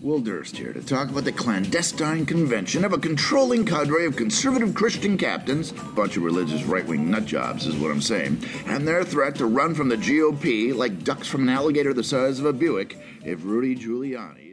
Will Durst here to talk about the clandestine convention of a controlling cadre of conservative Christian captains, bunch of religious right wing nutjobs is what I'm saying, and their threat to run from the GOP like ducks from an alligator the size of a Buick if Rudy Giuliani